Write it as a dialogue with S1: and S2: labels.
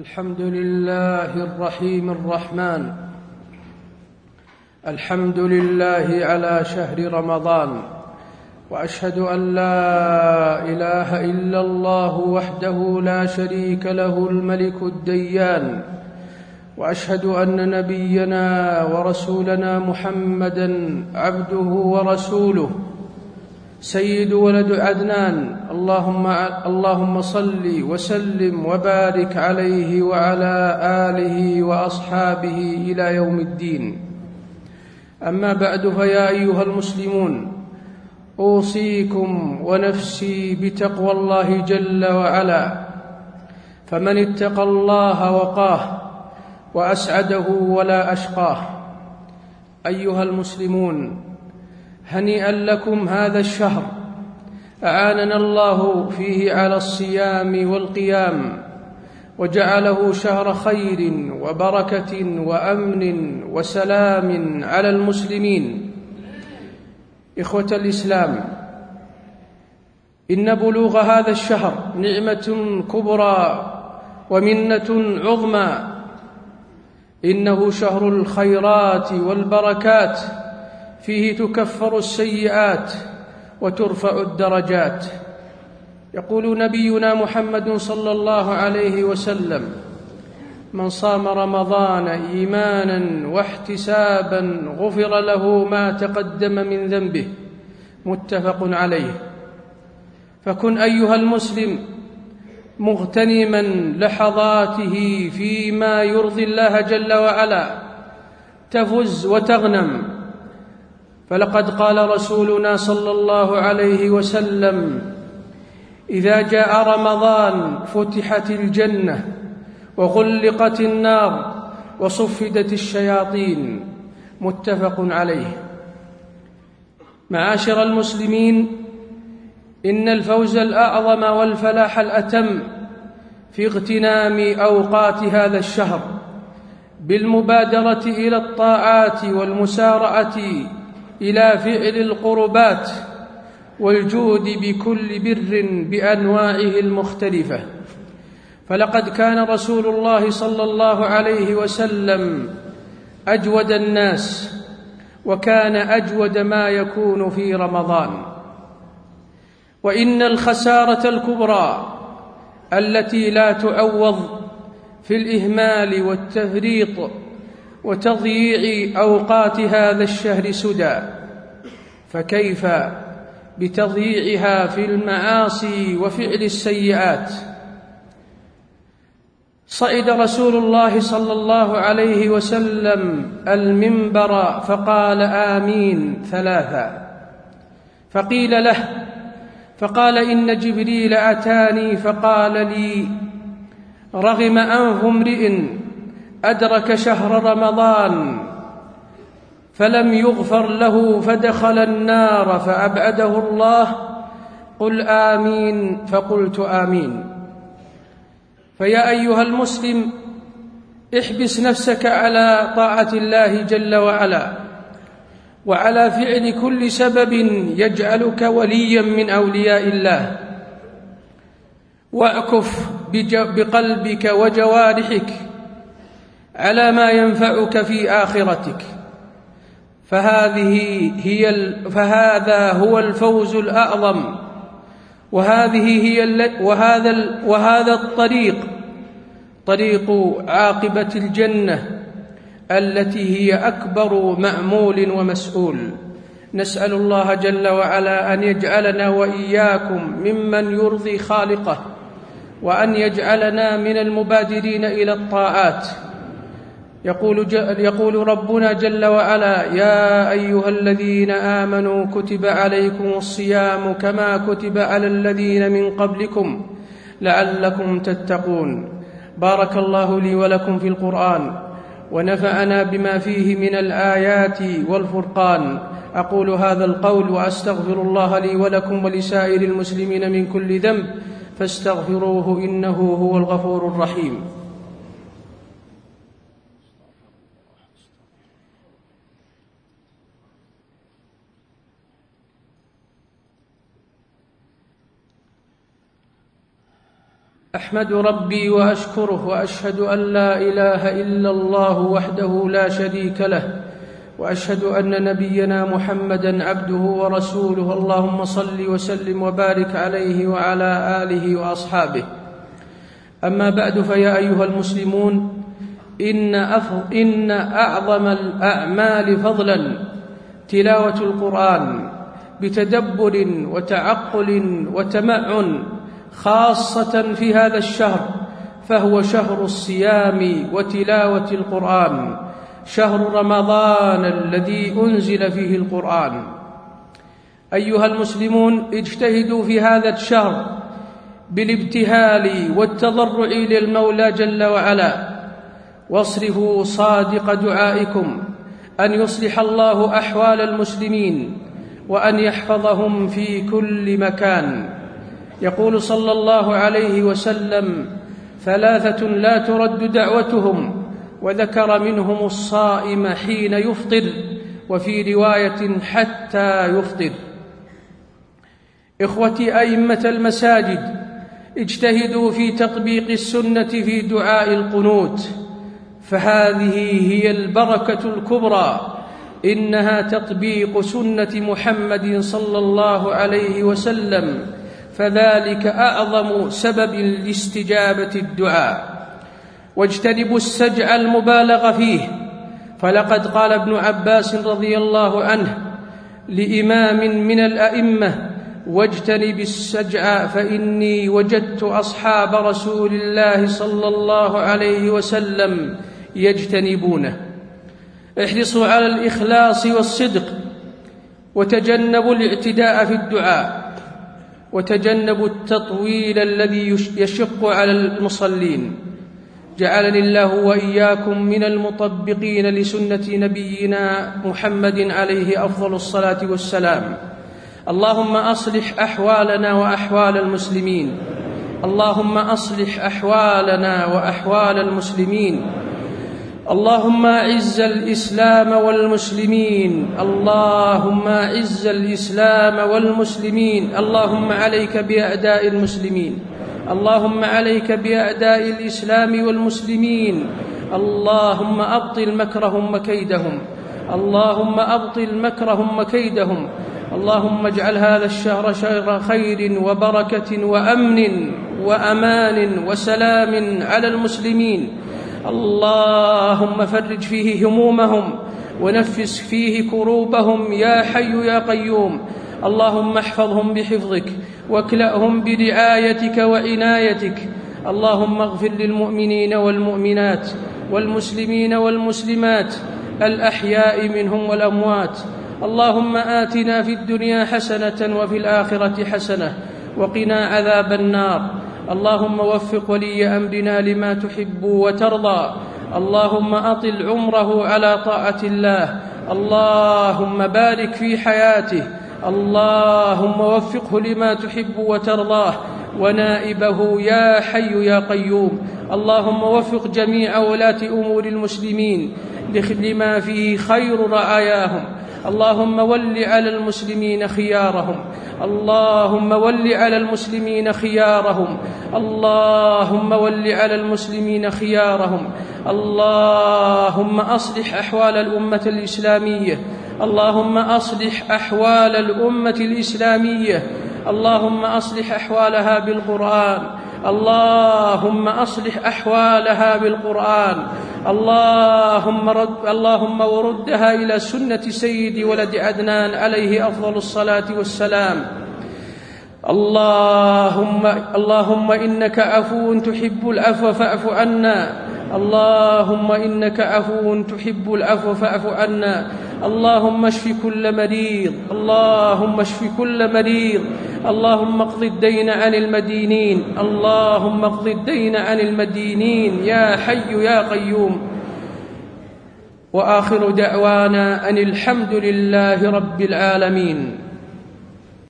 S1: الحمد لله الرحيم الرحمن. الحمد لله على شهر رمضان. وأشهد أن لا إله إلا الله وحده لا شريك له الملك الديان. وأشهد أن نبينا ورسولنا محمدا عبده ورسوله. سيد ولد عدنان اللهم اللهم صل وسلم وبارك عليه وعلى آله وأصحابه إلى يوم الدين. أما بعد فيا أيها المسلمون أوصيكم ونفسي بتقوى الله جل وعلا. فمن اتقى الله وقاه وأسعده ولا أشقاه. أيها المسلمون هنيئا لكم هذا الشهر. أعاننا الله فيه على الصيام والقيام وجعله شهر خير وبركة وأمن وسلام على المسلمين. إخوة الإسلام إن بلوغ هذا الشهر نعمة كبرى ومنة عظمى. إنه شهر الخيرات والبركات. فيه تكفر السيئات وترفع الدرجات. يقول نبينا محمد صلى الله عليه وسلم من صام رمضان إيمانا واحتسابا غفر له ما تقدم من ذنبه متفق عليه. فكن أيها المسلم مغتنما لحظاته فيما يرضي الله جل وعلا تفز وتغنم. فلقد قال رسولنا صلى الله عليه وسلم إذا جاء رمضان فتحت الجنة وغلقت النار وصفدت الشياطين متفق عليه. معاشر المسلمين إن الفوز الأعظم والفلاح الأتم في اغتنام أوقات هذا الشهر بالمبادرة إلى الطاعات والمسارعة إلى فعل القربات والجود بكل بر بأنواعه المختلفة. فلقد كان رسول الله صلى الله عليه وسلم أجود الناس وكان أجود ما يكون في رمضان. وإن الخسارة الكبرى التي لا تعوض في الإهمال والتفريط وتضييع أوقات هذا الشهر سدى. فكيف بتضييعها في المعاصي وفعل السيئات؟ صعد رسول الله صلى الله عليه وسلم المنبر فقال آمين ثلاثا فقيل له فقال إن جبريل أتاني فقال لي رغم أنف امرئ أدرك شهر رمضان فلم يغفر له فدخل النار فأبعده الله قل آمين فقلت آمين. فيا أيها المسلم احبس نفسك على طاعة الله جل وعلا وعلى فعل كل سبب يجعلك وليا من أولياء الله. واعكف بقلبك وجوارحك على ما ينفعك في آخرتك؟ فهذه هي فهذا هو الفوز الأعظم. وهذه هي وهذا وهذا الطريق طريق عاقبة الجنة التي هي أكبر مأمول ومسؤول. نسأل الله جل وعلا أن يجعلنا وإياكم ممن يرضي خالقه وأن يجعلنا من المبادرين إلى الطاعات. يقول, يقول ربنا جل وعلا يا أيها الذين آمنوا كتب عليكم الصيام كما كتب على الذين من قبلكم لعلكم تتقون. بارك الله لي ولكم في القرآن ونفعنا بما فيه من الآيات والفرقان. أقول هذا القول وأستغفر الله لي ولكم ولسائر المسلمين من كل ذنب فاستغفروه إنه هو الغفور الرحيم. أحمد ربي وأشكره وأشهد أن لا إله إلا الله وحده لا شريك له وأشهد أن نبينا محمدا عبده ورسوله. اللهم صل وسلم وبارك عليه وعلى آله وأصحابه. أما بعد فيا أيها المسلمون إن, إن أعظم الأعمال فضلا تلاوة القرآن بتدبر وتعقل وتمعن خاصة في هذا الشهر فهو شهر الصيام وتلاوة القرآن شهر رمضان الذي أنزل فيه القرآن. أيها المسلمون اجتهدوا في هذا الشهر بالابتهال والتضرع للمولى جل وعلا. واصرفوا صادق دعائكم أن يصلح الله أحوال المسلمين وأن يحفظهم في كل مكان. يقول صلى الله عليه وسلم ثلاثة لا ترد دعوتهم وذكر منهم الصائم حين يفطر وفي رواية حتى يفطر. إخوتي أئمة المساجد اجتهدوا في تطبيق السنة في دعاء القنوت فهذه هي البركة الكبرى إنها تطبيق سنة محمد صلى الله عليه وسلم فذلك أعظم سبب لاستجابة الدعاء. واجتنبوا السجع المبالغ فيه. فلقد قال ابن عباس رضي الله عنه لإمام من الأئمة واجتنب السجع فإني وجدت أصحاب رسول الله صلى الله عليه وسلم يجتنبونه. احرصوا على الإخلاص والصدق وتجنبوا الاعتداء في الدعاء. وتجنبوا التطويل الذي يشق على المصلين. جعلني الله وإياكم من المطبقين لسنة نبينا محمد عليه أفضل الصلاة والسلام. اللهم أصلح أحوالنا وأحوال المسلمين. اللهم أصلح أحوالنا وأحوال المسلمين. اللهم اعز الإسلام والمسلمين. اللهم اعز الإسلام والمسلمين. اللهم عليك بأعداء المسلمين. اللهم عليك بأعداء الإسلام والمسلمين. اللهم أبطل مكرهم وكيدهم. اللهم أبطل مكرهم وكيدهم. اللهم اجعل هذا الشهر شهر خير وبركة وأمن وأمان وسلام على المسلمين. اللهم فرج فيه همومهم ونفس فيه كروبهم يا حي يا قيوم. اللهم احفظهم بحفظك واكلأهم برعايتك وعنايتك. اللهم اغفر للمؤمنين والمؤمنات والمسلمين والمسلمات الأحياء منهم والأموات. اللهم آتنا في الدنيا حسنة وفي الآخرة حسنة وقنا عذاب النار. اللهم وفق ولي أمرنا لما تحب وترضى. اللهم أطل عمره على طاعة الله. اللهم بارك في حياته. اللهم وفقه لما تحب وترضاه ونائبه يا حي يا قيوم. اللهم وفق جميع ولاة أمور المسلمين. لما فيه خير رعاياهم. اللهم ول على المسلمين خيارهم. اللهم ول على المسلمين خيارهم. اللهم ول على المسلمين خيارهم. اللهم أصلح أحوال الأمة الإسلامية. اللهم أصلح أحوال الأمة الإسلامية. اللهم أصلح أحوالها بالقرآن. اللهم أصلح أحوالها بالقرآن. اللهم رد اللهم وردها إلى سنة سيد ولد عدنان عليه أفضل الصلاة والسلام. اللهم اللهم إنك عفو تحب العفو فاعف عنا. اللهم إنك عفو تحب العفو فاعف عنا. اللهم اشف كل مريض. اللهم اشف كل مريض. اللهم اقض الدين عن المدينين. اللهم اقض الدين عن المدينين. يا حي يا قيوم. وآخر دعوانا أن الحمد لله رب العالمين.